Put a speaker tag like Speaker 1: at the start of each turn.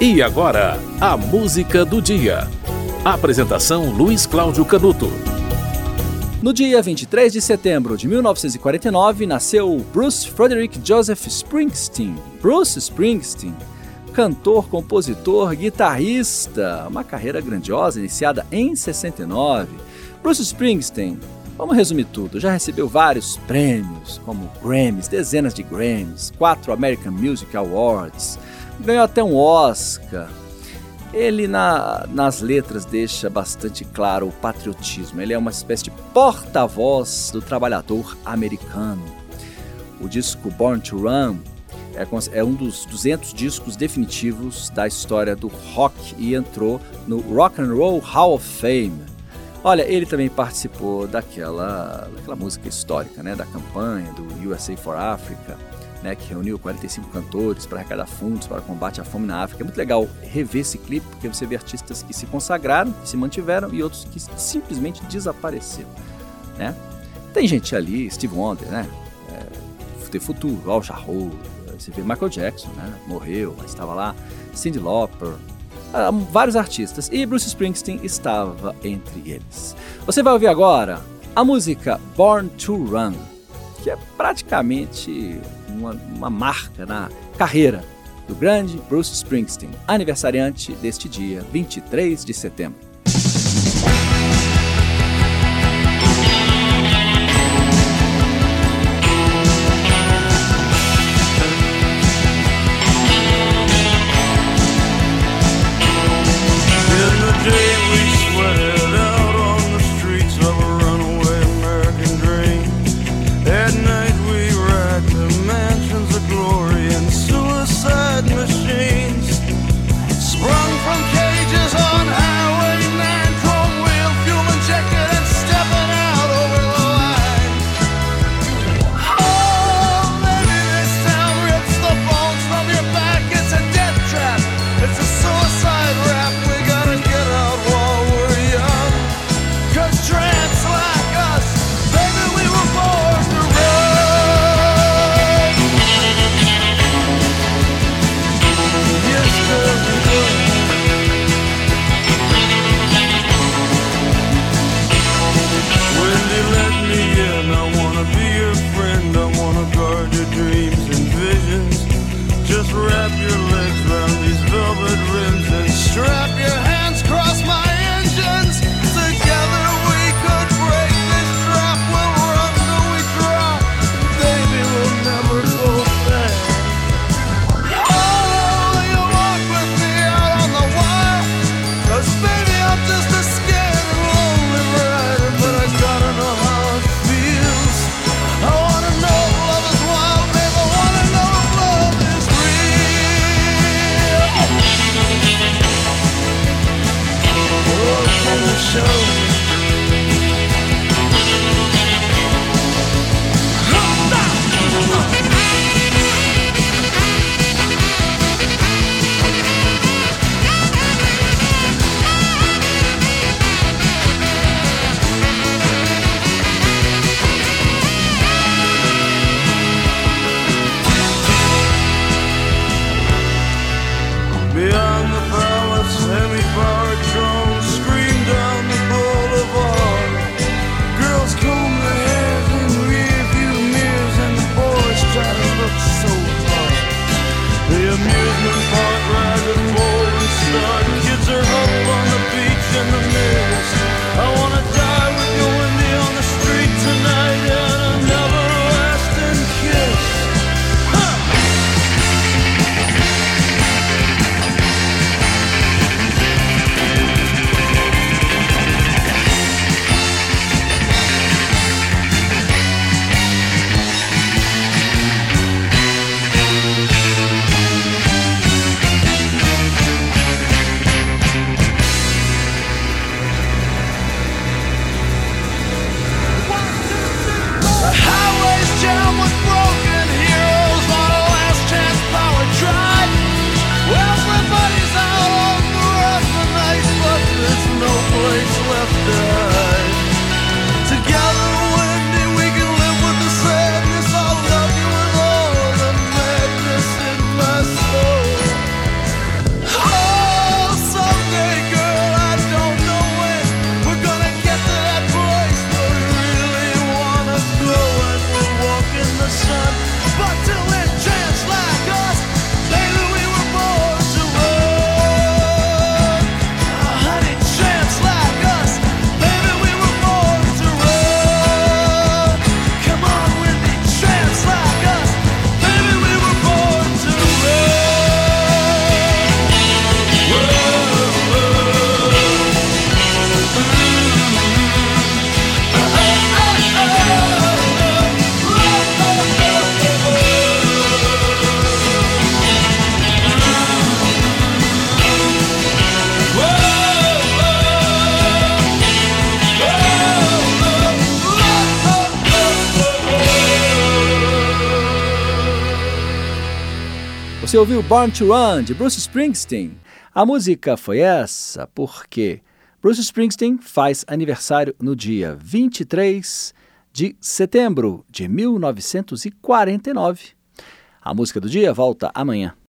Speaker 1: E agora, a música do dia. Apresentação Luiz Cláudio Canuto.
Speaker 2: No dia 23 de setembro de 1949, nasceu Bruce Frederick Joseph Springsteen. Bruce Springsteen, cantor, compositor, guitarrista, uma carreira grandiosa iniciada em 69. Bruce Springsteen, vamos resumir tudo, já recebeu vários prêmios, como Grammys, dezenas de Grammys, quatro American Music Awards, ganhou até um Oscar. Ele na, nas letras deixa bastante claro o patriotismo. Ele é uma espécie de porta-voz do trabalhador americano. O disco Born to Run é, é, um dos 200 discos definitivos da história do rock e entrou no Rock and Roll Hall of Fame. Olha, ele também participou daquela, daquela música histórica, né, da campanha do USA for Africa né, que reuniu 45 cantores para arrecadar fundos para combate à fome na África. É muito legal rever esse clipe, porque você vê artistas que se consagraram, que se mantiveram e outros que simplesmente desapareceram. Né? Tem gente ali, Steve Wonder, né? É, tem futuro, Al Jarreau, você vê Michael Jackson, né? Morreu, mas estava lá. Cyndi Lauper, ah, vários artistas. E Bruce Springsteen estava entre eles. Você vai ouvir agora a música Born to Run, que é praticamente uma, uma marca na carreira do grande Bruce Springsteen, aniversariante deste dia, 23 de setembro. show.
Speaker 3: Você ouviu Born to Run de Bruce Springsteen. A música foi essa porque Bruce Springsteen faz aniversário no dia 23 de setembro de 1949. A música do dia volta amanhã.